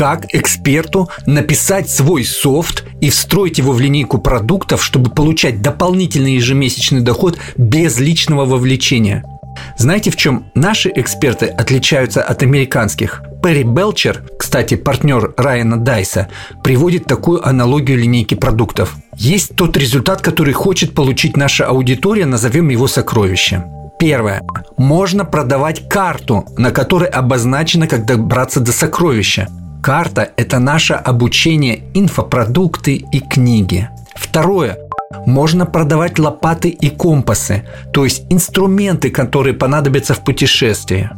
как эксперту написать свой софт и встроить его в линейку продуктов, чтобы получать дополнительный ежемесячный доход без личного вовлечения. Знаете, в чем наши эксперты отличаются от американских? Перри Белчер, кстати, партнер Райана Дайса, приводит такую аналогию линейки продуктов. Есть тот результат, который хочет получить наша аудитория, назовем его сокровище. Первое. Можно продавать карту, на которой обозначено, как добраться до сокровища. Карта – это наше обучение, инфопродукты и книги. Второе. Можно продавать лопаты и компасы, то есть инструменты, которые понадобятся в путешествии.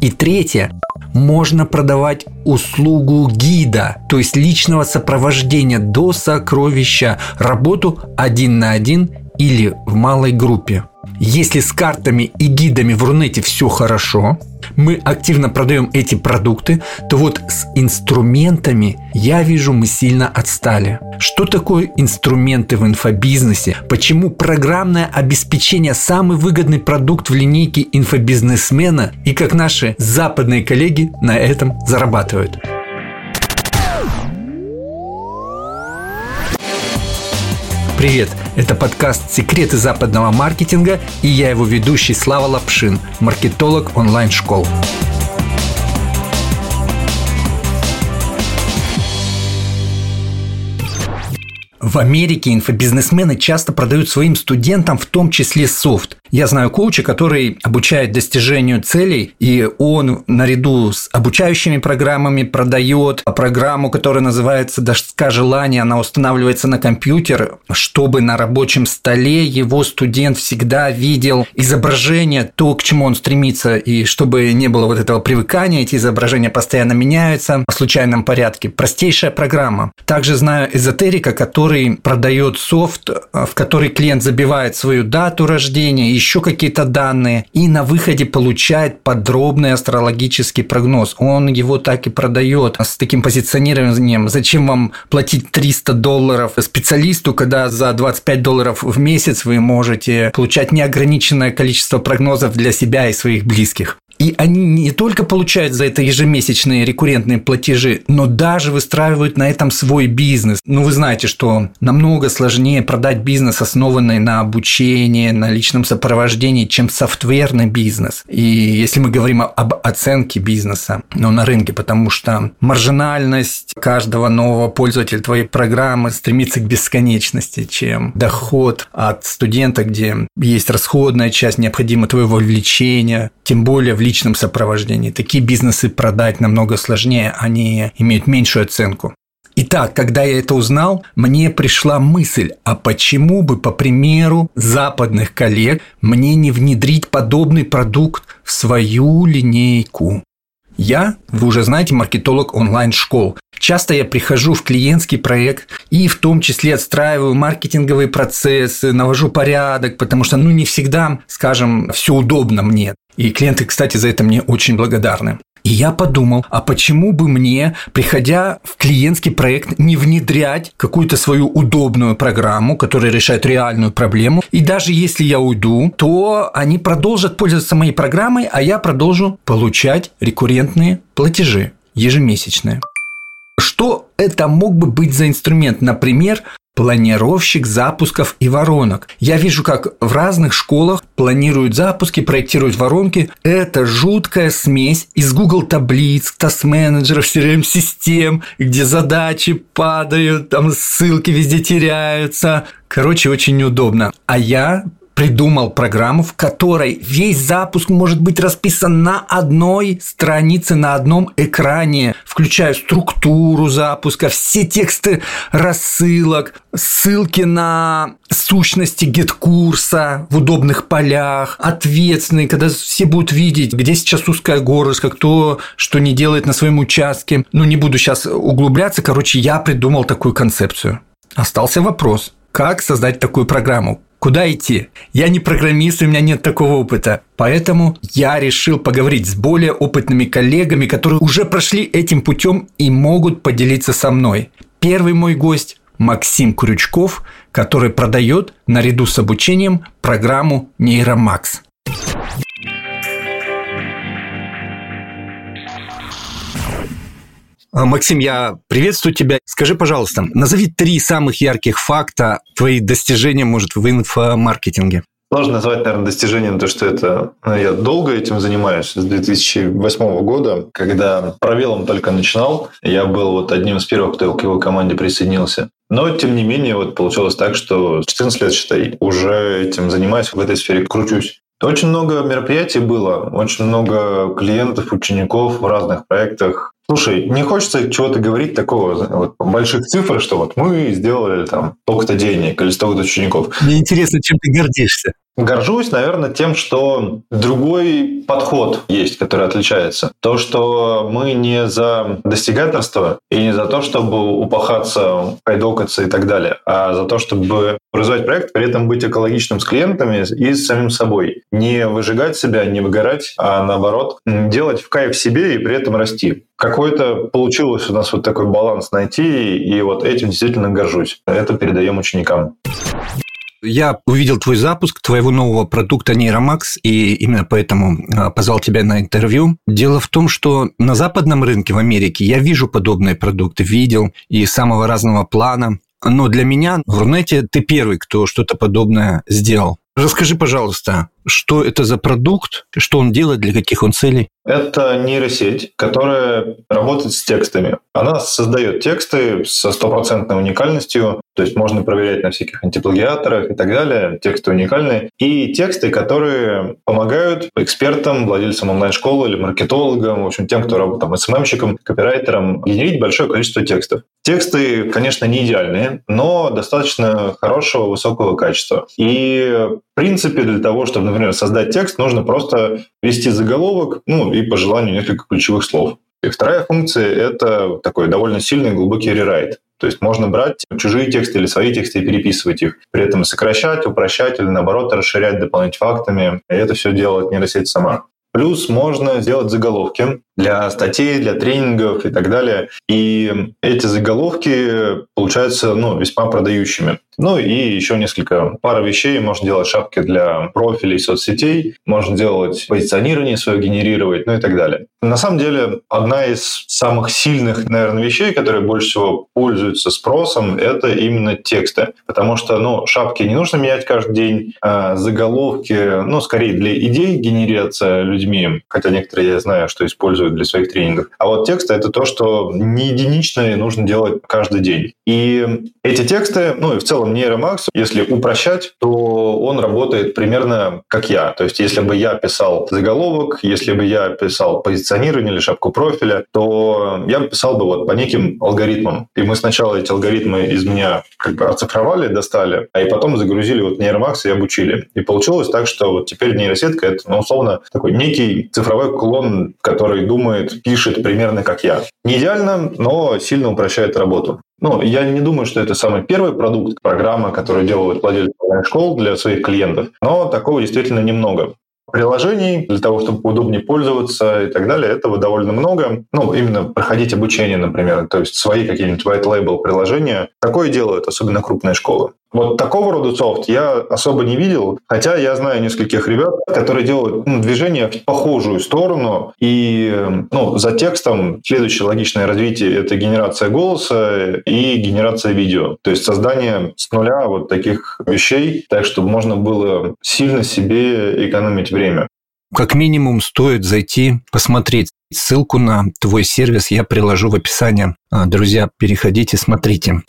И третье. Можно продавать услугу гида, то есть личного сопровождения до сокровища, работу один на один или в малой группе. Если с картами и гидами в Рунете все хорошо, мы активно продаем эти продукты, то вот с инструментами я вижу мы сильно отстали. Что такое инструменты в инфобизнесе? Почему программное обеспечение самый выгодный продукт в линейке инфобизнесмена и как наши западные коллеги на этом зарабатывают? Привет! Это подкаст «Секреты западного маркетинга» и я его ведущий Слава Лапшин, маркетолог онлайн-школ. В Америке инфобизнесмены часто продают своим студентам в том числе софт. Я знаю коуча, который обучает достижению целей, и он наряду с обучающими программами продает программу, которая называется «Доска желания». Она устанавливается на компьютер, чтобы на рабочем столе его студент всегда видел изображение, то, к чему он стремится, и чтобы не было вот этого привыкания, эти изображения постоянно меняются в случайном порядке. Простейшая программа. Также знаю эзотерика, который который продает софт, в который клиент забивает свою дату рождения, еще какие-то данные, и на выходе получает подробный астрологический прогноз. Он его так и продает с таким позиционированием. Зачем вам платить 300 долларов специалисту, когда за 25 долларов в месяц вы можете получать неограниченное количество прогнозов для себя и своих близких? И они не только получают за это ежемесячные рекуррентные платежи, но даже выстраивают на этом свой бизнес. Ну, вы знаете, что намного сложнее продать бизнес, основанный на обучении, на личном сопровождении, чем софтверный бизнес. И если мы говорим об оценке бизнеса ну, на рынке, потому что маржинальность каждого нового пользователя твоей программы стремится к бесконечности, чем доход от студента, где есть расходная часть, необходимо твое вовлечение, тем более в личном сопровождении. Такие бизнесы продать намного сложнее, они имеют меньшую оценку. Итак, когда я это узнал, мне пришла мысль, а почему бы, по примеру западных коллег, мне не внедрить подобный продукт в свою линейку? Я, вы уже знаете, маркетолог онлайн-школ. Часто я прихожу в клиентский проект и в том числе отстраиваю маркетинговые процессы, навожу порядок, потому что, ну, не всегда, скажем, все удобно мне. И клиенты, кстати, за это мне очень благодарны. И я подумал, а почему бы мне, приходя в клиентский проект, не внедрять какую-то свою удобную программу, которая решает реальную проблему, и даже если я уйду, то они продолжат пользоваться моей программой, а я продолжу получать рекуррентные платежи ежемесячные. Что это мог бы быть за инструмент? Например, планировщик запусков и воронок. Я вижу, как в разных школах планируют запуски, проектируют воронки. Это жуткая смесь из Google таблиц, таск-менеджеров, CRM-систем, где задачи падают, там ссылки везде теряются. Короче, очень неудобно. А я придумал программу, в которой весь запуск может быть расписан на одной странице, на одном экране, включая структуру запуска, все тексты рассылок, ссылки на сущности GetCourse а в удобных полях, ответственные, когда все будут видеть, где сейчас узкая горлышко, кто что не делает на своем участке. Ну, не буду сейчас углубляться. Короче, я придумал такую концепцию. Остался вопрос, как создать такую программу? Куда идти? Я не программист, у меня нет такого опыта. Поэтому я решил поговорить с более опытными коллегами, которые уже прошли этим путем и могут поделиться со мной. Первый мой гость Максим Крючков, который продает наряду с обучением программу Нейромакс. Максим, я приветствую тебя. Скажи, пожалуйста, назови три самых ярких факта твоих достижений, может, в инфомаркетинге. Сложно назвать, наверное, достижением то, что это ну, я долго этим занимаюсь с 2008 года, когда пробелом только начинал. Я был вот одним из первых, кто к его команде присоединился. Но, тем не менее, вот получилось так, что 14 лет, считай, уже этим занимаюсь, в этой сфере кручусь. Очень много мероприятий было, очень много клиентов, учеников в разных проектах. Слушай, не хочется чего-то говорить такого, вот, больших цифр, что вот мы сделали там столько-то денег или столько-то учеников. Мне интересно, чем ты гордишься. Горжусь, наверное, тем, что другой подход есть, который отличается. То, что мы не за достигаторство и не за то, чтобы упахаться, хайдокаться и так далее, а за то, чтобы развивать проект, при этом быть экологичным с клиентами и с самим собой. Не выжигать себя, не выгорать, а наоборот, делать в кайф себе и при этом расти. Какой-то получилось у нас вот такой баланс найти, и вот этим действительно горжусь. Это передаем ученикам. Я увидел твой запуск твоего нового продукта Нейромакс, и именно поэтому а, позвал тебя на интервью. Дело в том, что на западном рынке в Америке я вижу подобные продукты, видел и самого разного плана. Но для меня в Рунете ты первый, кто что-то подобное сделал. Расскажи, пожалуйста, что это за продукт, что он делает, для каких он целей? Это нейросеть, которая работает с текстами. Она создает тексты со стопроцентной уникальностью, то есть можно проверять на всяких антиплагиаторах и так далее. Тексты уникальные. И тексты, которые помогают экспертам, владельцам онлайн-школы или маркетологам, в общем, тем, кто работает там, СММщикам, копирайтерам, генерить большое количество текстов. Тексты, конечно, не идеальные, но достаточно хорошего, высокого качества. И в принципе, для того, чтобы, например, создать текст, нужно просто ввести заголовок, ну и по желанию несколько ключевых слов. И вторая функция – это такой довольно сильный глубокий рерайт. То есть можно брать чужие тексты или свои тексты и переписывать их, при этом сокращать, упрощать или наоборот расширять, дополнять фактами. И это все делает нейросеть сама. Плюс можно сделать заголовки для статей, для тренингов и так далее. И эти заголовки получаются ну, весьма продающими. Ну и еще несколько пара вещей. Можно делать шапки для профилей соцсетей, можно делать позиционирование свое, генерировать, ну и так далее. На самом деле, одна из самых сильных, наверное, вещей, которые больше всего пользуются спросом, это именно тексты. Потому что, ну, шапки не нужно менять каждый день, а заголовки, ну, скорее для идей генерироваться людьми, хотя некоторые я знаю, что используют для своих тренингов. А вот тексты — это то, что не единичное нужно делать каждый день. И эти тексты, ну и в целом нейромакс, если упрощать, то он работает примерно как я. То есть если бы я писал заголовок, если бы я писал позиционирование или шапку профиля, то я писал бы вот по неким алгоритмам. И мы сначала эти алгоритмы из меня как бы оцифровали, достали, а и потом загрузили вот нейромакс и обучили. И получилось так, что вот теперь нейросетка — это, ну, условно, такой некий цифровой клон, который думает, пишет примерно как я. Не идеально, но сильно упрощает работу. Ну, я не думаю, что это самый первый продукт, программа, которую делают владельцы школ для своих клиентов, но такого действительно немного приложений для того, чтобы удобнее пользоваться и так далее. Этого довольно много. Ну, именно проходить обучение, например, то есть свои какие-нибудь white label приложения. Такое делают, особенно крупные школы. Вот такого рода софт я особо не видел, хотя я знаю нескольких ребят, которые делают ну, движение в похожую сторону, и ну, за текстом следующее логичное развитие – это генерация голоса и генерация видео, то есть создание с нуля вот таких вещей, так чтобы можно было сильно себе экономить время. Как минимум стоит зайти, посмотреть. Ссылку на твой сервис я приложу в описании. А, друзья, переходите, смотрите.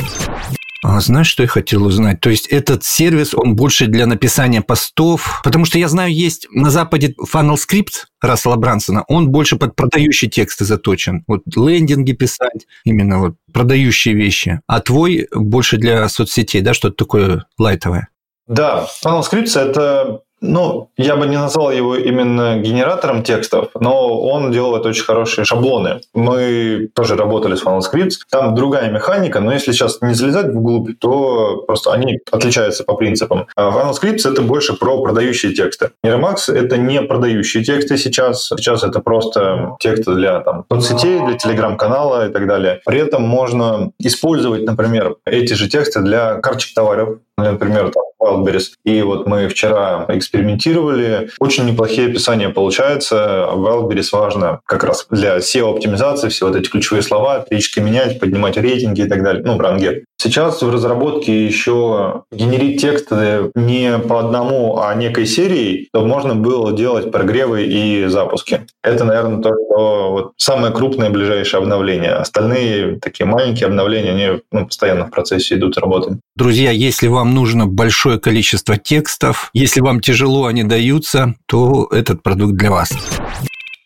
А, знаешь, что я хотел узнать? То есть этот сервис, он больше для написания постов, потому что я знаю, есть на Западе Funnel Script Рассела Брансона, он больше под продающие тексты заточен. Вот лендинги писать, именно вот продающие вещи. А твой больше для соцсетей, да, что-то такое лайтовое? Да, Funnel Scripts – это ну, я бы не назвал его именно генератором текстов, но он делает очень хорошие шаблоны. Мы тоже работали с FunnelScripts. Там другая механика, но если сейчас не залезать вглубь, то просто они отличаются по принципам. А FunnelScripts — это больше про продающие тексты. Miramax — это не продающие тексты сейчас. Сейчас это просто тексты для там, соцсетей, для телеграм-канала и так далее. При этом можно использовать, например, эти же тексты для карточек товаров, например, там, Wildberries. И вот мы вчера экспериментировали. Очень неплохие описания получаются. Wildberries важно как раз для SEO-оптимизации все вот эти ключевые слова, периодически менять, поднимать рейтинги и так далее. Ну, ранге. Сейчас в разработке еще генерить тексты не по одному, а некой серией, то можно было делать прогревы и запуски. Это, наверное, то, что вот самое крупное ближайшее обновление. Остальные такие маленькие обновления, они ну, постоянно в процессе идут работы. Друзья, если вам нужно большое количество текстов, если вам тяжело они даются, то этот продукт для вас.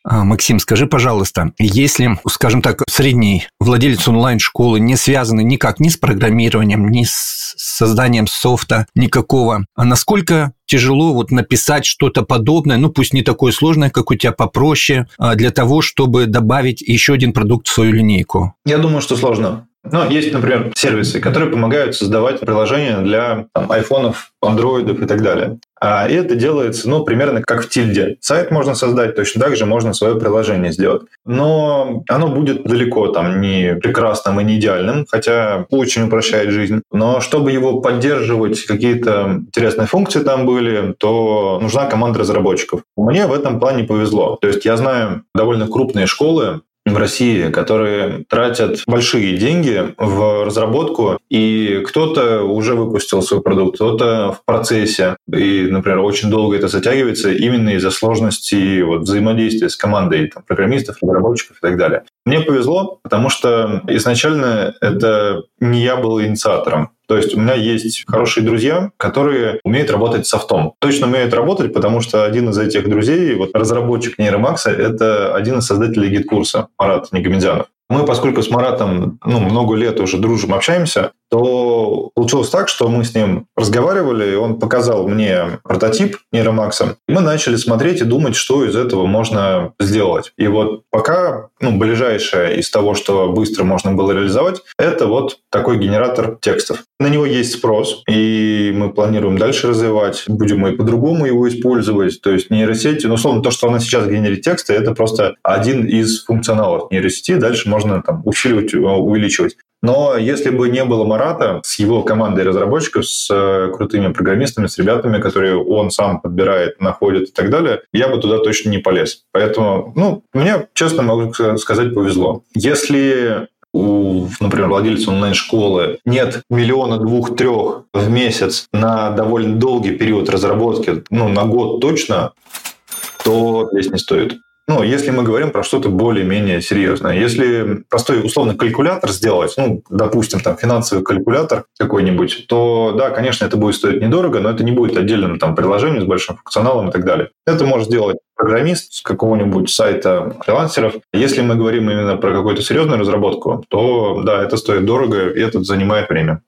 А, Максим, скажи, пожалуйста, если, скажем так, средний владелец онлайн-школы не связанный никак ни с программированием, ни с созданием софта никакого, а насколько тяжело вот написать что-то подобное, ну пусть не такое сложное, как у тебя, попроще, а для того, чтобы добавить еще один продукт в свою линейку? Я думаю, что сложно. Ну, есть, например, сервисы, которые помогают создавать приложения для там, айфонов, андроидов и так далее. А это делается, ну, примерно как в тильде. Сайт можно создать, точно так же можно свое приложение сделать. Но оно будет далеко там не прекрасным и не идеальным, хотя очень упрощает жизнь. Но чтобы его поддерживать, какие-то интересные функции там были, то нужна команда разработчиков. Мне в этом плане повезло. То есть я знаю довольно крупные школы, в России, которые тратят большие деньги в разработку, и кто-то уже выпустил свой продукт, кто-то в процессе, и, например, очень долго это затягивается именно из-за сложности вот, взаимодействия с командой там, программистов, разработчиков и так далее. Мне повезло, потому что изначально это не я был инициатором. То есть у меня есть хорошие друзья, которые умеют работать софтом. Точно умеют работать, потому что один из этих друзей, вот разработчик нейромакса, это один из создателей GetCourse а, Марат Негамедзянов. Мы, поскольку с Маратом ну, много лет уже дружим, общаемся, то получилось так, что мы с ним разговаривали, и он показал мне прототип нейромакса. И мы начали смотреть и думать, что из этого можно сделать. И вот пока ну, ближайшее из того, что быстро можно было реализовать, это вот такой генератор текстов. На него есть спрос, и мы планируем дальше развивать. Будем мы по-другому его использовать. То есть нейросети, ну, условно, то, что она сейчас генерит тексты, это просто один из функционалов нейросети. Дальше можно там усиливать, увеличивать. Но если бы не было Марата с его командой разработчиков, с э, крутыми программистами, с ребятами, которые он сам подбирает, находит и так далее, я бы туда точно не полез. Поэтому, ну, мне, честно могу сказать, повезло. Если у, например, владельца онлайн-школы нет миллиона двух-трех в месяц на довольно долгий период разработки, ну, на год точно, то здесь не стоит. Ну, если мы говорим про что-то более-менее серьезное. Если простой условный калькулятор сделать, ну, допустим, там финансовый калькулятор какой-нибудь, то да, конечно, это будет стоить недорого, но это не будет отдельным там приложением с большим функционалом и так далее. Это может сделать программист с какого-нибудь сайта фрилансеров. Если мы говорим именно про какую-то серьезную разработку, то да, это стоит дорого, и это занимает время.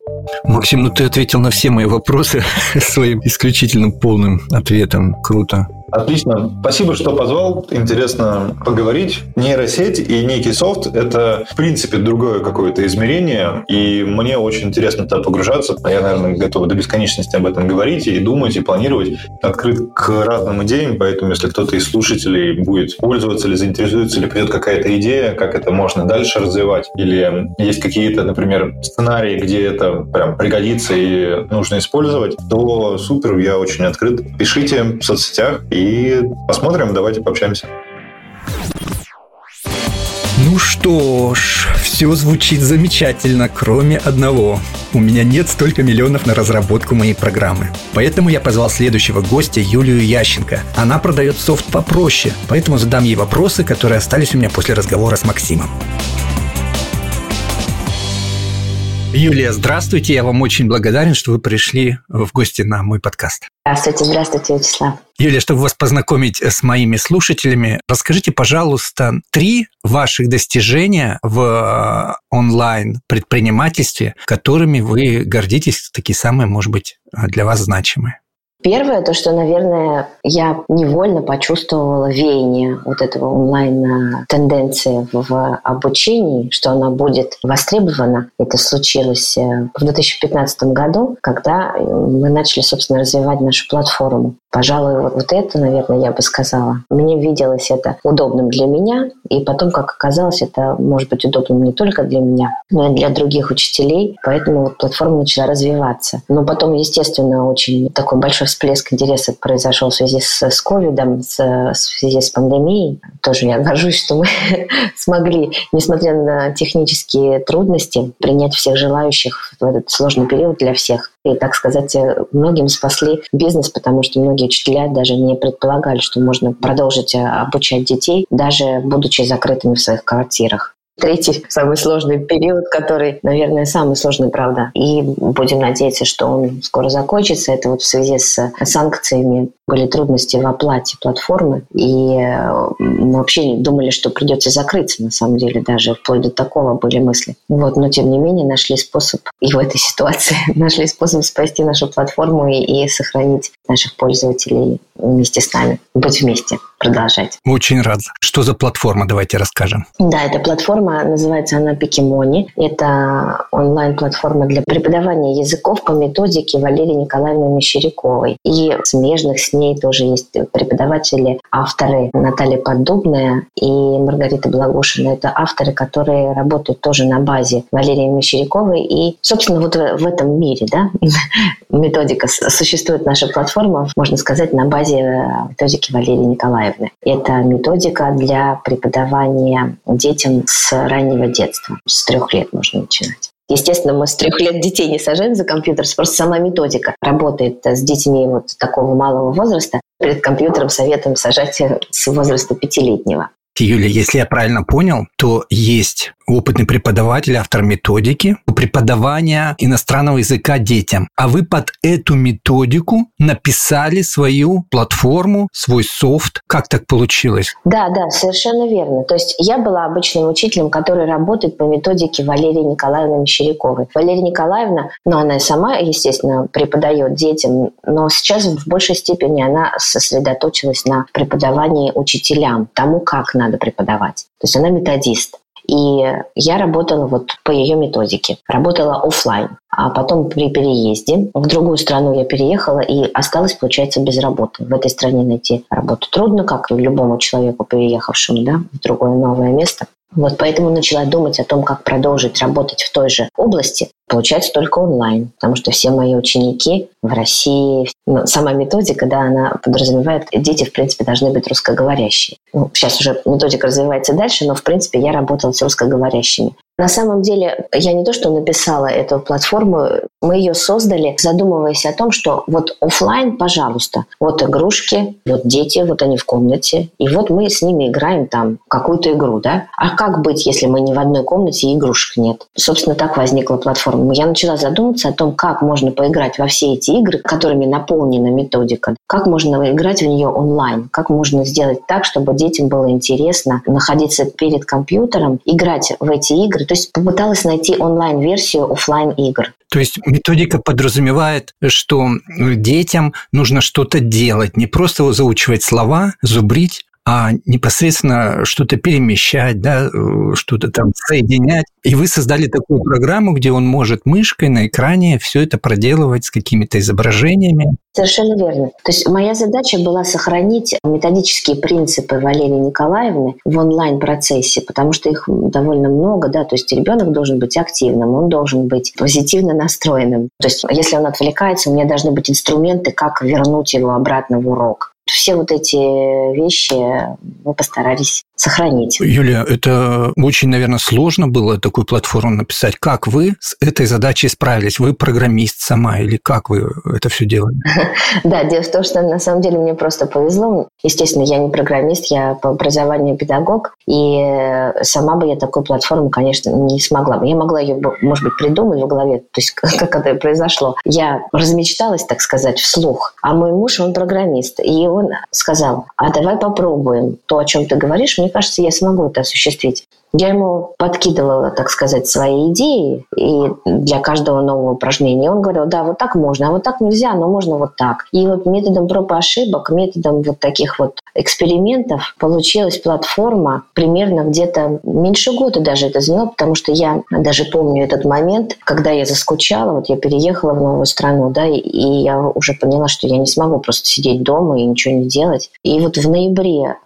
Максим, ну ты ответил на все мои вопросы своим исключительно полным ответом. Круто. Отлично. Спасибо, что позвал. Интересно поговорить. Нейросеть и некий софт – это, в принципе, другое какое-то измерение, и мне очень интересно туда погружаться. Я, наверное, готов до бесконечности об этом говорить и думать, и планировать. Открыт к разным идеям, поэтому если кто-то из слушателей будет пользоваться или заинтересуется, или придет какая-то идея, как это можно дальше развивать, или есть какие-то, например, сценарии, где это прям пригодится и нужно использовать, то супер, я очень открыт. Пишите в соцсетях и посмотрим, давайте пообщаемся. Ну что ж, все звучит замечательно, кроме одного. У меня нет столько миллионов на разработку моей программы. Поэтому я позвал следующего гостя, Юлию Ященко. Она продает софт попроще, поэтому задам ей вопросы, которые остались у меня после разговора с Максимом. Юлия, здравствуйте. Я вам очень благодарен, что вы пришли в гости на мой подкаст. Здравствуйте, здравствуйте, Вячеслав. Юлия, чтобы вас познакомить с моими слушателями, расскажите, пожалуйста, три ваших достижения в э, онлайн-предпринимательстве, которыми вы гордитесь, такие самые, может быть, для вас значимые. Первое, то, что, наверное, я невольно почувствовала веяние вот этого онлайн-тенденции в обучении, что она будет востребована. Это случилось э, в 2015 году, когда мы начали, собственно, развивать нашу платформу. Пожалуй, вот, это, наверное, я бы сказала. Мне виделось это удобным для меня, и потом, как оказалось, это может быть удобным не только для меня, но и для других учителей, поэтому вот платформа начала развиваться. Но потом, естественно, очень такой большой всплеск интереса произошел в связи с, с ковидом, в связи с пандемией. Тоже я горжусь, что мы смогли, несмотря на технические трудности, принять всех желающих в этот сложный период для всех. И, так сказать, многим спасли бизнес, потому что многие учителя даже не предполагали, что можно продолжить обучать детей, даже будучи закрытыми в своих квартирах. Третий, самый сложный период, который, наверное, самый сложный, правда. И будем надеяться, что он скоро закончится. Это вот в связи с санкциями были трудности в оплате платформы. И мы вообще думали, что придется закрыться, на самом деле, даже вплоть до такого были мысли. Вот, но тем не менее нашли способ и в этой ситуации нашли способ спасти нашу платформу и, и сохранить наших пользователей вместе с нами, быть вместе, продолжать. Очень рад. Что за платформа? Давайте расскажем. Да, эта платформа, называется она Пикимони. Это онлайн-платформа для преподавания языков по методике Валерии Николаевны Мещеряковой. И смежных с ней тоже есть преподаватели, авторы Наталья Поддубная и Маргарита Благушина. Это авторы, которые работают тоже на базе Валерии Мещеряковой. И, собственно, вот в этом мире да, методика существует наша платформа, можно сказать, на базе э, методики Валерии Николаевны. Это методика для преподавания детям с раннего детства. С трех лет можно начинать. Естественно, мы с трех лет детей не сажаем за компьютер, просто сама методика работает с детьми вот такого малого возраста. Перед компьютером советуем сажать с возраста пятилетнего. Юля, если я правильно понял, то есть опытный преподаватель, автор методики преподавания иностранного языка детям. А вы под эту методику написали свою платформу, свой софт. Как так получилось? Да, да, совершенно верно. То есть я была обычным учителем, который работает по методике Валерии Николаевны Мещеряковой. Валерия Николаевна, ну, она и сама, естественно, преподает детям, но сейчас в большей степени она сосредоточилась на преподавании учителям, тому, как надо преподавать. То есть она методист. И я работала вот по ее методике. Работала офлайн. А потом при переезде в другую страну я переехала и осталась, получается, без работы. В этой стране найти работу трудно, как и любому человеку, переехавшему да, в другое новое место. Вот поэтому начала думать о том, как продолжить работать в той же области, получается только онлайн, потому что все мои ученики в России, ну, сама методика, да, она подразумевает, дети, в принципе, должны быть русскоговорящие. Ну, сейчас уже методика развивается дальше, но, в принципе, я работала с русскоговорящими. На самом деле, я не то, что написала эту платформу, мы ее создали, задумываясь о том, что вот офлайн, пожалуйста, вот игрушки, вот дети, вот они в комнате, и вот мы с ними играем там какую-то игру, да? А как быть, если мы не в одной комнате и игрушек нет? Собственно, так возникла платформа. Я начала задумываться о том, как можно поиграть во все эти игры, которыми наполнена методика, как можно играть в нее онлайн, как можно сделать так, чтобы детям было интересно находиться перед компьютером, играть в эти игры, игры. То есть попыталась найти онлайн-версию офлайн игр. То есть методика подразумевает, что детям нужно что-то делать, не просто заучивать слова, зубрить, а непосредственно что-то перемещать, да, э, что-то там соединять. И вы создали такую программу, где он может мышкой на экране все это проделывать с какими-то изображениями. Совершенно верно. То есть моя задача была сохранить методические принципы Валерии Николаевны в онлайн-процессе, потому что их довольно много, да, то есть ребенок должен быть активным, он должен быть позитивно настроенным. То есть если он отвлекается, у меня должны быть инструменты, как вернуть его обратно в урок. Все вот эти вещи мы постарались сохранить. Юлия, это очень, наверное, сложно было такую платформу написать. Как вы с этой задачей справились? Вы программист сама или как вы это все делали? Да, дело в том, что на самом деле мне просто повезло. Естественно, я не программист, я по образованию педагог, и сама бы я такую платформу, конечно, не смогла бы. Я могла ее, может быть, придумать в голове, то есть как это произошло. Я размечталась, так сказать, вслух. А мой муж, он программист, и он сказал, а давай попробуем то, о чем ты говоришь, мне кажется, я смогу это осуществить. Я ему подкидывала, так сказать, свои идеи и для каждого нового упражнения. Он говорил, да, вот так можно, а вот так нельзя, но можно вот так. И вот методом проб и ошибок, методом вот таких вот экспериментов получилась платформа примерно где-то меньше года даже это заняло, потому что я даже помню этот момент, когда я заскучала, вот я переехала в новую страну, да, и, я уже поняла, что я не смогу просто сидеть дома и ничего не делать. И вот в ноябре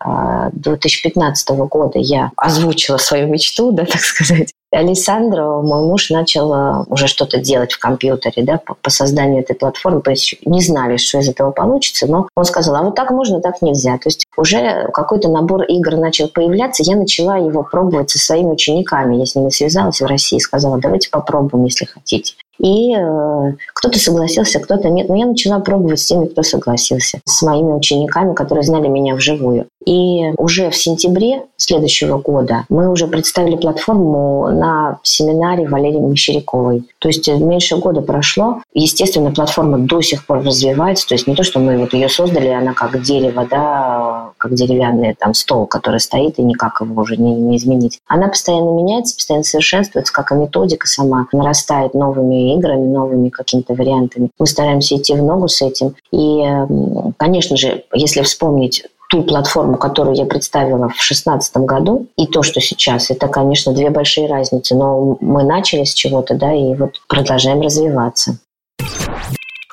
2015 а, года я озвучила свою мечту, да, так сказать, Александро, мой муж, начал э, уже что-то делать в компьютере да, по, по созданию этой платформы. То есть не знали, что из этого получится, но он сказал, а вот так можно, так нельзя. То есть уже какой-то набор игр начал появляться. Я начала его пробовать со своими учениками. Я с ними связалась в России и сказала, давайте попробуем, если хотите. И э, кто-то согласился, кто-то нет. Но я начала пробовать с теми, кто согласился. С моими учениками, которые знали меня вживую. И уже в сентябре следующего года мы уже представили платформу на семинаре Валерии Мещеряковой. То есть меньше года прошло. Естественно, платформа до сих пор развивается. То есть не то, что мы вот ее создали, она как дерево, да, как деревянный там стол, который стоит, и никак его уже не, не изменить. Она постоянно меняется, постоянно совершенствуется, как и методика сама нарастает новыми играми, новыми какими-то вариантами. Мы стараемся идти в ногу с этим. И, конечно же, если вспомнить ту платформу, которую я представила в 2016 году, и то, что сейчас, это, конечно, две большие разницы. Но мы начали с чего-то, да, и вот продолжаем развиваться.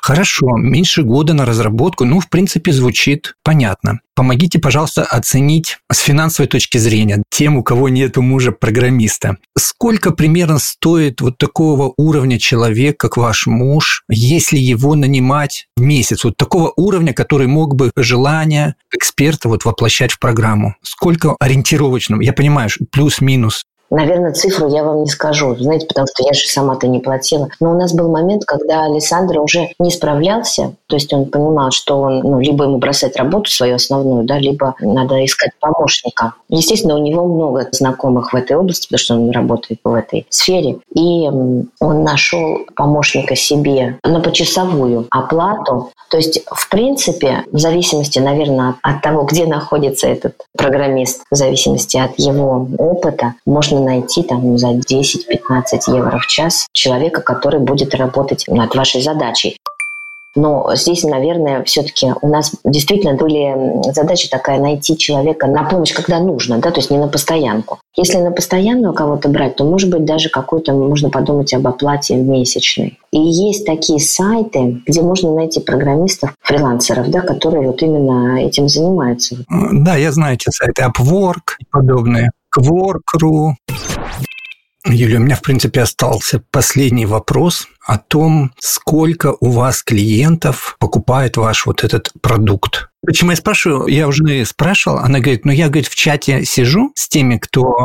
Хорошо, меньше года на разработку, ну, в принципе, звучит понятно. Помогите, пожалуйста, оценить с финансовой точки зрения тем, у кого нет мужа программиста. Сколько примерно стоит вот такого уровня человек, как ваш муж, если его нанимать в месяц? Вот такого уровня, который мог бы желание эксперта вот воплощать в программу. Сколько ориентировочно? Я понимаю, плюс-минус Наверное, цифру я вам не скажу, знаете, потому что я же сама-то не платила. Но у нас был момент, когда Александр уже не справлялся, то есть он понимал, что он, ну, либо ему бросать работу свою основную, да, либо надо искать помощника. Естественно, у него много знакомых в этой области, потому что он работает в этой сфере. И он нашел помощника себе на почасовую оплату. То есть, в принципе, в зависимости, наверное, от того, где находится этот программист, в зависимости от его опыта, можно найти там за 10-15 евро в час человека, который будет работать над вашей задачей. Но здесь, наверное, все-таки у нас действительно были задача такая найти человека на помощь, когда нужно, да, то есть не на постоянку. Если на постоянную кого-то брать, то, может быть, даже какой-то можно подумать об оплате месячной. И есть такие сайты, где можно найти программистов, фрилансеров, да, которые вот именно этим занимаются. Да, я знаю эти сайты, Upwork и подобные. Quark.ru. Юлия, у меня, в принципе, остался последний вопрос о том, сколько у вас клиентов покупает ваш вот этот продукт. Почему я спрашиваю? Я уже спрашивал, она говорит, ну я, говорит, в чате сижу с теми, кто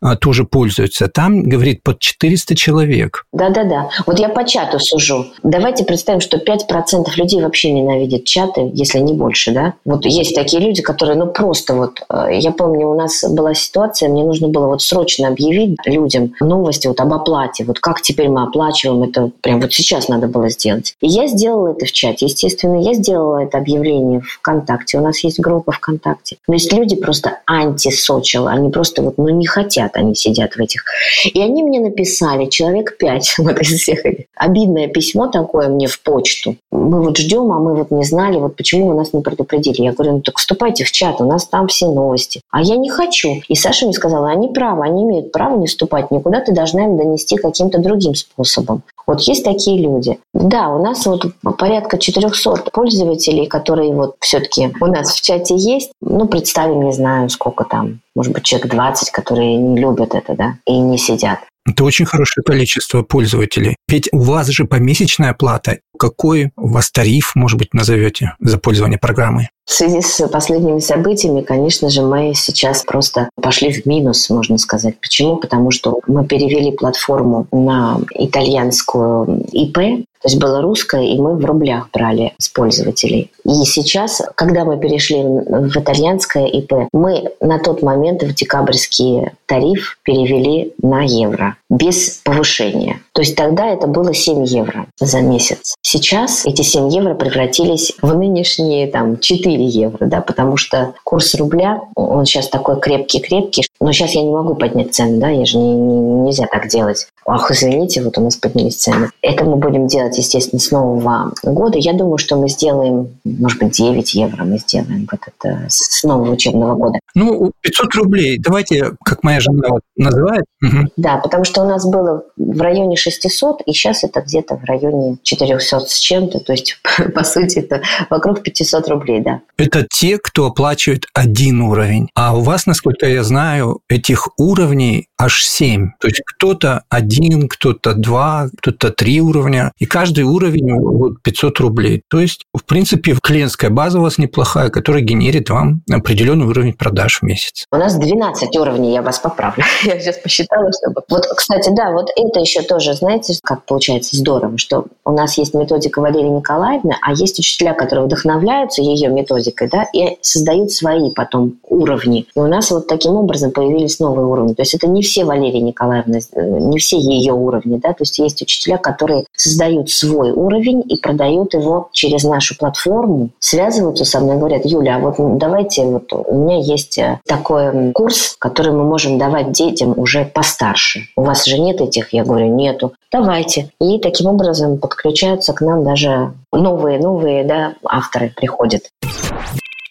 а, тоже пользуется. Там, говорит, под 400 человек. Да-да-да. Вот я по чату сужу. Давайте представим, что 5% людей вообще ненавидят чаты, если не больше, да? Вот есть такие люди, которые, ну просто вот, э, я помню, у нас была ситуация, мне нужно было вот срочно объявить людям новости вот об оплате. Вот как теперь мы оплачиваем это, прям вот сейчас надо было сделать. И я сделала это в чате. Естественно, я сделала это объявление в канале ВКонтакте, у нас есть группа ВКонтакте. Но есть люди просто анти-сочел, они просто вот, ну, не хотят, они сидят в этих. И они мне написали, человек пять, вот из всех этих. Обидное письмо такое мне в почту. Мы вот ждем, а мы вот не знали, вот почему вы нас не предупредили. Я говорю, ну так вступайте в чат, у нас там все новости. А я не хочу. И Саша мне сказала, они правы, они имеют право не вступать никуда, ты должна им донести каким-то другим способом. Вот есть такие люди. Да, у нас вот порядка 400 пользователей, которые вот все-таки у нас в чате есть. Ну, представим, не знаю, сколько там, может быть, человек 20, которые не любят это, да, и не сидят. Это очень хорошее количество пользователей. Ведь у вас же помесячная плата. Какой у вас тариф, может быть, назовете за пользование программой? В связи с последними событиями, конечно же, мы сейчас просто пошли в минус, можно сказать. Почему? Потому что мы перевели платформу на итальянскую ИП, то есть было русское, и мы в рублях брали с пользователей. И сейчас, когда мы перешли в итальянское ИП, мы на тот момент в декабрьский тариф перевели на евро без повышения. То есть тогда это было 7 евро за месяц. Сейчас эти 7 евро превратились в нынешние там 4 евро, да, потому что курс рубля, он сейчас такой крепкий-крепкий, но сейчас я не могу поднять цены, да, я же не, не, нельзя так делать. Ах, извините, вот у нас поднялись цены. Это мы будем делать, естественно, с нового года. Я думаю, что мы сделаем, может быть, 9 евро мы сделаем вот это с нового учебного года. Ну, 500 рублей. Давайте, как моя жена вот называет. Угу. Да, потому что у нас было в районе 600, и сейчас это где-то в районе 400 с чем-то. То есть, по сути, это вокруг 500 рублей, да. Это те, кто оплачивает один уровень. А у вас, насколько я знаю, этих уровней аж 7. То есть кто-то один, кто-то два, кто-то три уровня. И каждый уровень вот 500 рублей. То есть, в принципе, клиентская база у вас неплохая, которая генерит вам определенный уровень продаж в месяц. У нас 12 уровней, я вас поправлю. Я сейчас посчитала, чтобы... Вот, кстати, да, вот это еще тоже, знаете, как получается здорово, что у нас есть методика Валерии Николаевны, а есть учителя, которые вдохновляются ее методикой, да, и создают свои потом уровни. И у нас вот таким образом появились новые уровни. То есть это не все Валерии Николаевны, э, не все ее уровни, да, то есть есть учителя, которые создают свой уровень и продают его через нашу платформу, связываются со мной и говорят, Юля, а вот давайте, вот у меня есть э, такой курс, который мы можем давать детям уже постарше. У вас же нет этих? Я говорю, нету. Давайте. И таким образом подключаются к нам даже новые-новые да, авторы приходят.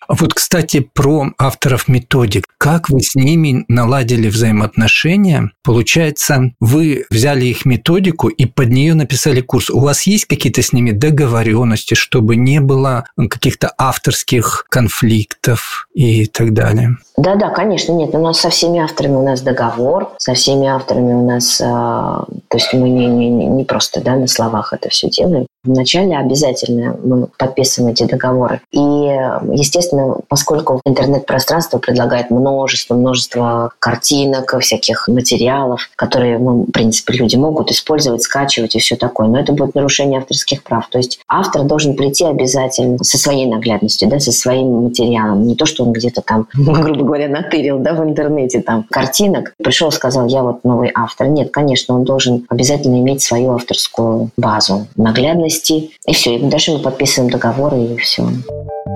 Вот, кстати, про авторов методик. Как вы с ними наладили взаимоотношения? Получается, вы взяли их методику и под нее написали курс. У вас есть какие-то с ними договоренности, чтобы не было каких-то авторских конфликтов и так далее? Да, да, конечно, нет. У нас со всеми авторами у нас договор, со всеми авторами у нас, э, то есть мы не, не, не просто да, на словах это все делаем. Вначале обязательно мы подписываем эти договоры. И, естественно, поскольку интернет-пространство предлагает множество-множество картинок, всяких материалов, которые, мы, в принципе, люди могут использовать, скачивать и все такое, но это будет нарушение авторских прав. То есть автор должен прийти обязательно со своей наглядностью, да, со своим материалом. Не то, что он где-то там, грубо говоря, натырил да, в интернете там картинок, пришел, сказал, я вот новый автор. Нет, конечно, он должен обязательно иметь свою авторскую базу, наглядности, и все. И дальше мы подписываем договоры, и все.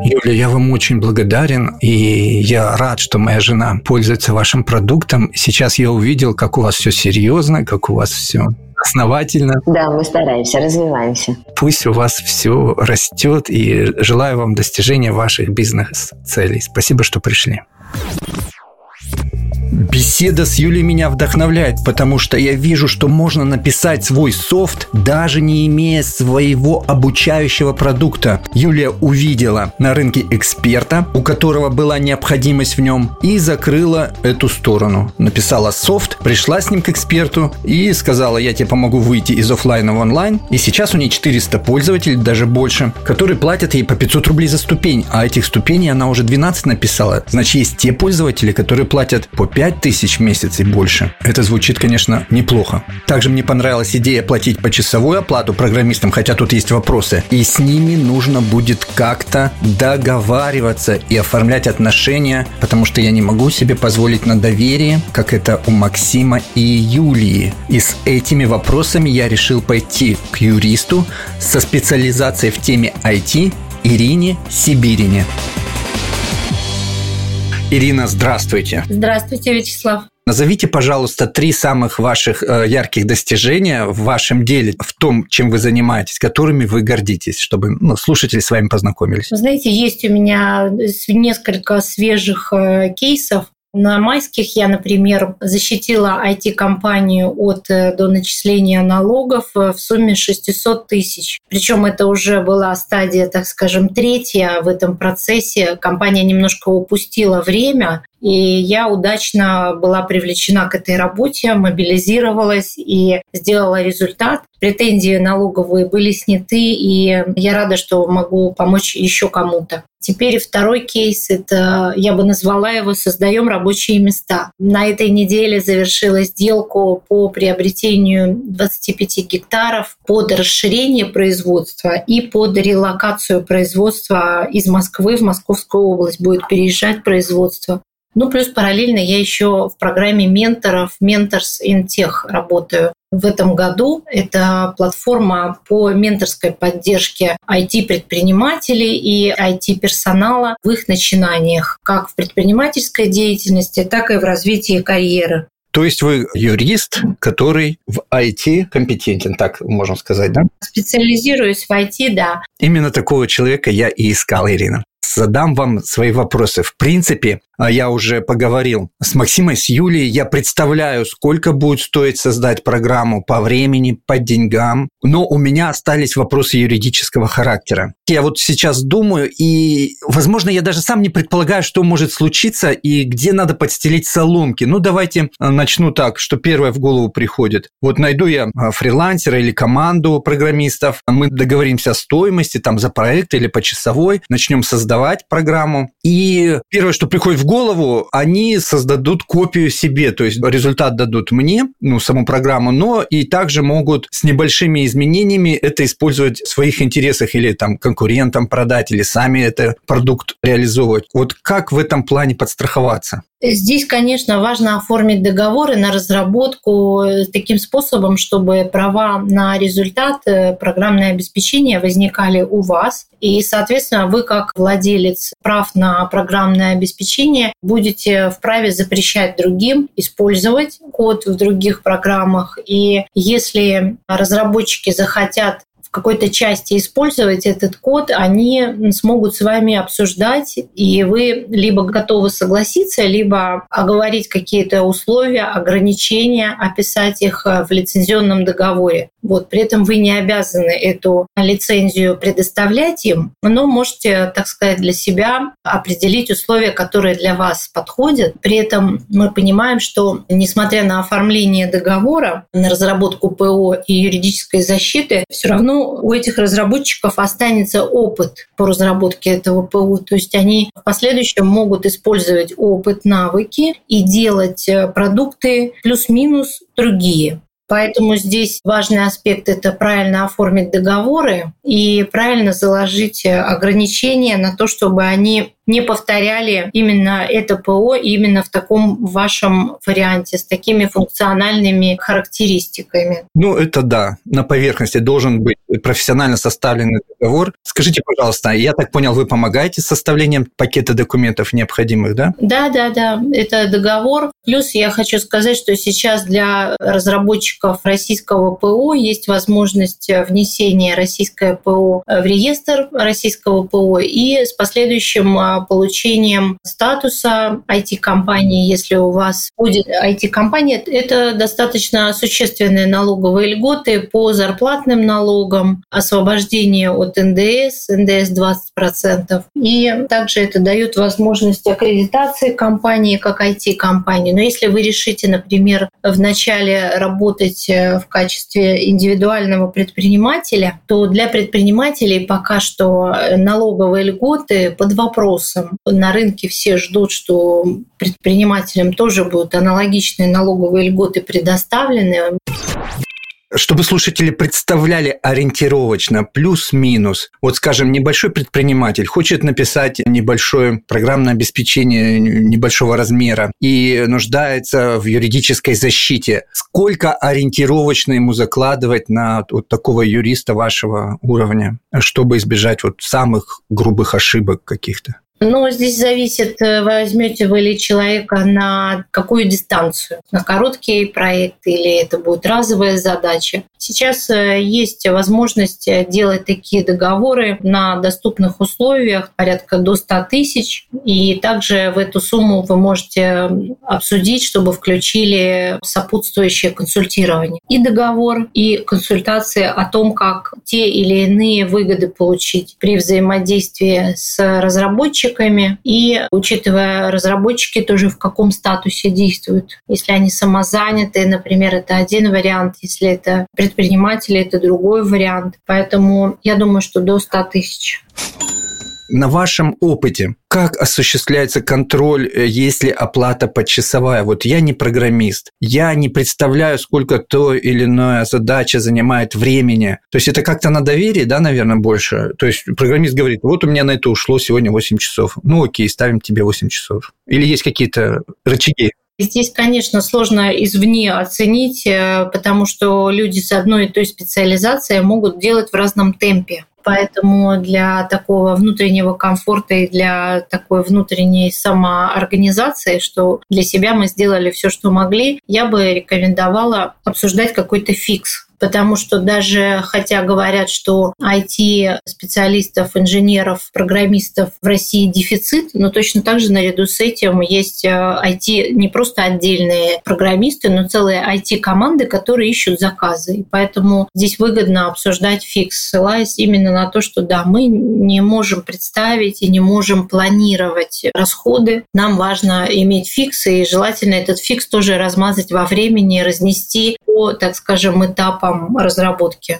Юля, я вам очень благодарен, и я рад, что моя жена пользуется вашим продуктом. Сейчас я увидел, как у вас все серьезно, как у вас все основательно. Да, мы стараемся, развиваемся. Пусть у вас все растет, и желаю вам достижения ваших бизнес-целей. Спасибо, что пришли. Беседа с Юлей меня вдохновляет, потому что я вижу, что можно написать свой софт, даже не имея своего обучающего продукта. Юлия увидела на рынке эксперта, у которого была необходимость в нем, и закрыла эту сторону. Написала софт, пришла с ним к эксперту и сказала, я тебе помогу выйти из офлайна в онлайн. И сейчас у нее 400 пользователей, даже больше, которые платят ей по 500 рублей за ступень, а этих ступеней она уже 12 написала. Значит, есть те пользователи, которые платят по 5 5 тысяч в месяц и больше. Это звучит, конечно, неплохо. Также мне понравилась идея платить почасовую оплату программистам, хотя тут есть вопросы. И с ними нужно будет как-то договариваться и оформлять отношения, потому что я не могу себе позволить на доверие, как это у Максима и Юлии. И с этими вопросами я решил пойти к юристу со специализацией в теме IT Ирине Сибирине. Ирина, здравствуйте. Здравствуйте, Вячеслав. Назовите, пожалуйста, три самых ваших э, ярких достижения в вашем деле, в том, чем вы занимаетесь, которыми вы гордитесь, чтобы ну, слушатели с вами познакомились. Вы знаете, есть у меня несколько свежих э, кейсов. На майских я, например, защитила IT-компанию от э, до начисления налогов э, в сумме 600 тысяч. Причем это уже была стадия, так скажем, третья в этом процессе. Компания немножко упустила время, и я удачно была привлечена к этой работе, мобилизировалась и сделала результат. Претензии налоговые были сняты, и я рада, что могу помочь еще кому-то. Теперь второй кейс, это я бы назвала его «Создаем рабочие места». На этой неделе завершила сделку по приобретению 25 гектаров под расширение производства и под релокацию производства из Москвы в Московскую область. Будет переезжать производство. Ну, плюс параллельно я еще в программе менторов Mentors in Tech работаю. В этом году это платформа по менторской поддержке IT-предпринимателей и IT-персонала в их начинаниях, как в предпринимательской деятельности, так и в развитии карьеры. То есть вы юрист, который в IT компетентен, так можно сказать, да? Специализируюсь в IT, да. Именно такого человека я и искал, Ирина задам вам свои вопросы. В принципе, а я уже поговорил с Максимой, с Юлией. Я представляю, сколько будет стоить создать программу по времени, по деньгам. Но у меня остались вопросы юридического характера. Я вот сейчас думаю, и, возможно, я даже сам не предполагаю, что может случиться и где надо подстелить соломки. Ну, давайте а, начну так, что первое в голову приходит. Вот найду я а, фрилансера или команду программистов, мы договоримся о стоимости там за проект или по часовой, начнем создавать программу. И первое, что приходит в голову, они создадут копию себе, то есть результат дадут мне, ну, саму программу, но и также могут с небольшими изменениями это использовать в своих интересах или там конкурентам продать, или сами это продукт реализовывать. Вот как в этом плане подстраховаться? Здесь, конечно, важно оформить договоры на разработку э, таким способом, чтобы права на результат э, программное обеспечение возникали у вас. И, соответственно, вы как владелец прав на программное обеспечение будете вправе запрещать другим использовать код в других программах. И если разработчики захотят какой-то части использовать этот код, они смогут с вами обсуждать, и вы либо готовы согласиться, либо оговорить какие-то условия, ограничения, описать их э, в лицензионном договоре. Вот, при этом вы не обязаны эту лицензию предоставлять им, но можете, так сказать, для себя определить условия, которые для вас подходят. При этом мы понимаем, что несмотря на оформление договора, на разработку ПО и юридической защиты, все равно у этих разработчиков останется опыт по разработке этого ПО. То есть они в последующем могут использовать опыт, навыки и делать э, продукты плюс-минус другие. Поэтому здесь важный аспект – это правильно оформить договоры и правильно заложить э, ограничения на то, чтобы они не повторяли именно это ПО именно в таком вашем варианте с такими функциональными характеристиками. Ну, это да, на поверхности должен быть профессионально составленный договор. Скажите, пожалуйста, я так понял, вы помогаете с составлением пакета документов необходимых, да? Да, да, да, это договор. Плюс я хочу сказать, что сейчас для разработчиков российского ПО есть возможность внесения российское ПО в реестр российского ПО и с последующим а, получением статуса IT-компании. Если у вас будет IT-компания, это достаточно существенные налоговые льготы по зарплатным налогам, освобождение от НДС, НДС 20%. И также это дает возможность аккредитации компании как IT-компании. Но если вы решите, например, вначале работать э, в качестве индивидуального предпринимателя, то для предпринимателей пока что налоговые льготы под вопрос вопросом. На рынке все ждут, что предпринимателям тоже будут аналогичные налоговые льготы предоставлены чтобы слушатели представляли ориентировочно плюс-минус. Вот, скажем, небольшой предприниматель хочет написать небольшое программное обеспечение небольшого размера и нуждается в юридической защите. Сколько ориентировочно ему закладывать на вот такого юриста вашего уровня, чтобы избежать вот самых грубых ошибок каких-то? Ну, здесь зависит, э, возьмете вы ли человека на какую дистанцию, на короткий проект или это будет разовая задача. Сейчас э, есть возможность делать такие договоры на доступных условиях, порядка до 100 тысяч. И также в эту сумму вы можете обсудить, чтобы включили сопутствующее консультирование. И договор, и консультации о том, как те или иные выгоды получить при взаимодействии с разработчиками и учитывая разработчики тоже в каком статусе действуют. Если они самозаняты, например, это один вариант, если это предприниматели, это другой вариант. Поэтому я думаю, что до 100 тысяч. на вашем опыте, как осуществляется контроль, э, если оплата почасовая? Вот я не программист, я не представляю, сколько то или иное задача занимает времени. То есть это как-то на доверие, да, наверное, больше? То есть программист говорит, вот у меня на это ушло сегодня 8 часов. Ну окей, ставим тебе 8 часов. Или есть какие-то рычаги? Здесь, конечно, сложно извне оценить, э, потому что люди с одной и той специализацией могут делать в разном темпе. Поэтому для такого внутреннего комфорта и для такой внутренней самоорганизации, что для себя мы сделали все, что могли, я бы рекомендовала обсуждать какой-то фикс потому что даже хотя говорят, что IT-специалистов, инженеров, программистов в России дефицит, но точно так же наряду с этим есть IT э, не просто отдельные программисты, но целые IT-команды, которые ищут заказы. И поэтому здесь выгодно обсуждать фикс, ссылаясь именно на то, что да, мы не можем представить и не можем планировать расходы. Нам важно иметь фикс, и желательно этот фикс тоже размазать во времени, разнести по, так скажем, этапам разработки.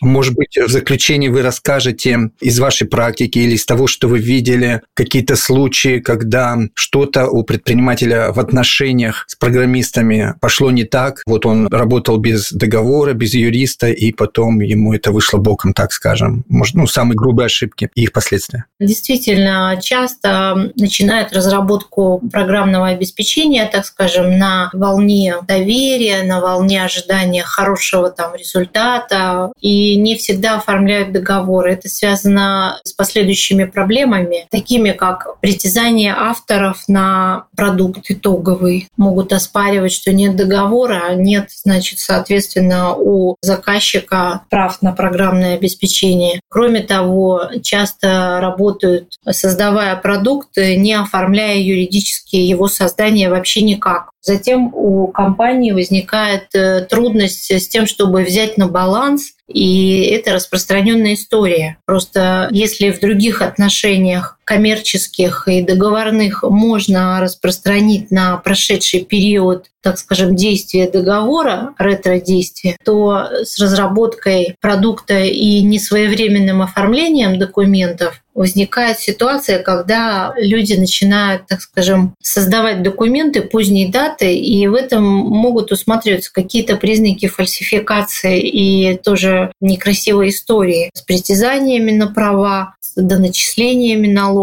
Может быть, в заключении вы расскажете из вашей практики или из того, что вы видели, какие-то случаи, когда что-то у предпринимателя в отношениях с программистами пошло не так. Вот он работал без договора, без юриста, и потом ему это вышло боком, так скажем. Может, ну, самые грубые ошибки и их последствия. Действительно, часто начинают разработку программного обеспечения, так скажем, на волне доверия, на волне ожидания хорошего там результата. И не всегда оформляют договоры. Это связано с последующими проблемами, такими как притязание авторов на продукт итоговый. Могут оспаривать, что нет договора, а нет, значит, соответственно, у заказчика прав на программное обеспечение. Кроме того, часто работают, создавая продукт, не оформляя юридически его создание вообще никак. Затем у компании возникает э, трудность с тем, чтобы взять на баланс и это распространенная история. Просто если в других отношениях коммерческих и договорных можно распространить на прошедший период, так скажем, действия договора, ретро-действия, то с разработкой продукта и несвоевременным оформлением документов возникает ситуация, когда люди начинают, так скажем, создавать документы поздней даты, и в этом могут усматриваться какие-то признаки фальсификации и тоже некрасивой истории с притязаниями на права, с доначислениями налогов.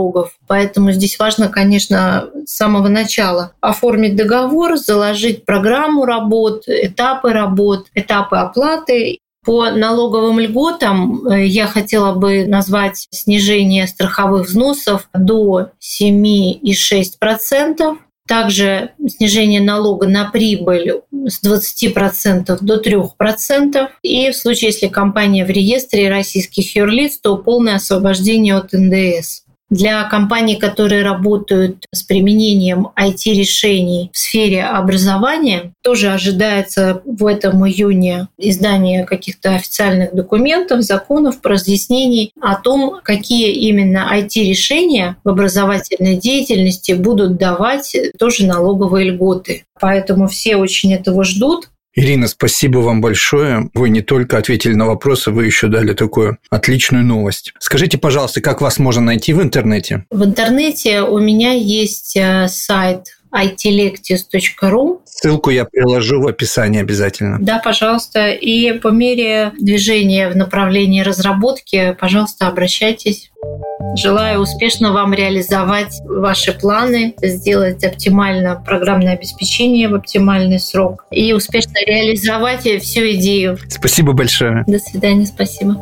Поэтому здесь важно, конечно, с самого начала оформить договор, заложить программу работ, этапы работ, этапы оплаты по налоговым льготам э, я хотела бы назвать снижение страховых взносов до 7,6%. Также снижение налога на прибыль с 20% до 3%. И в случае, если компания в реестре российских юрлиц, то полное освобождение от НДС. Для компаний, которые работают с применением IT-решений в сфере образования, тоже ожидается в этом июне издание каких-то официальных документов, законов, разъяснений о том, какие именно IT-решения в образовательной деятельности будут давать тоже налоговые льготы. Поэтому все очень этого ждут. Ирина, спасибо вам большое. Вы не только ответили на вопросы, вы еще дали такую отличную новость. Скажите, пожалуйста, как вас можно найти в интернете? В интернете у меня есть э, сайт itlectis.ru. Ссылку я приложу в описании обязательно. Да, пожалуйста. И по мере движения в направлении разработки, пожалуйста, обращайтесь. Желаю успешно вам реализовать ваши планы, сделать оптимально программное обеспечение в оптимальный срок и успешно реализовать всю идею. Спасибо большое. До свидания, спасибо.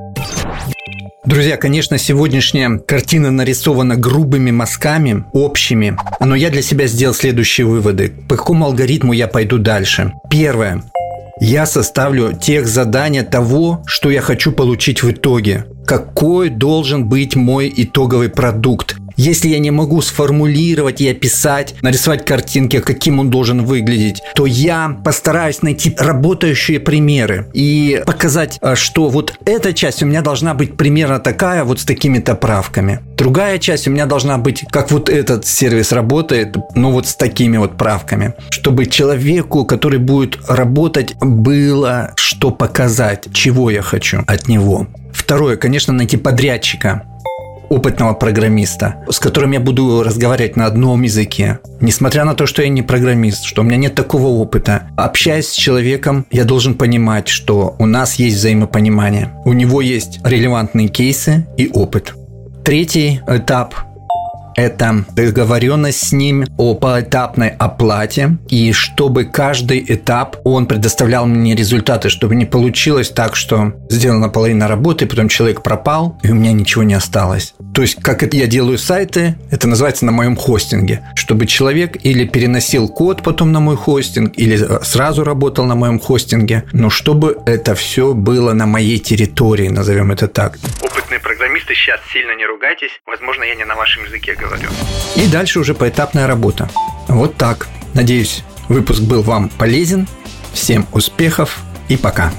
Друзья, конечно, сегодняшняя картина нарисована грубыми мазками, общими, но я для себя сделал следующие выводы. По какому алгоритму я пойду дальше? Первое. Я составлю тех задания того, что я хочу получить в итоге. Какой должен быть мой итоговый продукт? Если я не могу сформулировать и описать, нарисовать картинки, каким он должен выглядеть, то я постараюсь найти работающие примеры и показать, а, что вот эта часть у меня должна быть примерно такая, вот с такими-то правками. Другая часть у меня должна быть, как вот этот сервис работает, но вот с такими вот правками. Чтобы человеку, который будет работать, было что показать, чего я хочу от него. Второе, конечно, найти подрядчика опытного программиста, с которым я буду разговаривать на одном языке. Несмотря на то, что я не программист, что у меня нет такого опыта, общаясь с человеком, я должен понимать, что у нас есть взаимопонимание. У него есть релевантные кейсы и опыт. Третий этап это договоренность с ним о поэтапной оплате, и чтобы каждый этап он предоставлял мне результаты, чтобы не получилось так, что сделана половина работы, потом человек пропал, и у меня ничего не осталось. То есть, как это я делаю сайты, это называется на моем хостинге, чтобы человек или переносил код потом на мой хостинг, или сразу работал на моем хостинге, но чтобы это все было на моей территории, назовем это так. Опытные программисты сейчас сильно не ругайтесь, возможно, я не на вашем языке говорю. И дальше уже поэтапная работа. Вот так. Надеюсь, выпуск был вам полезен. Всем успехов и пока.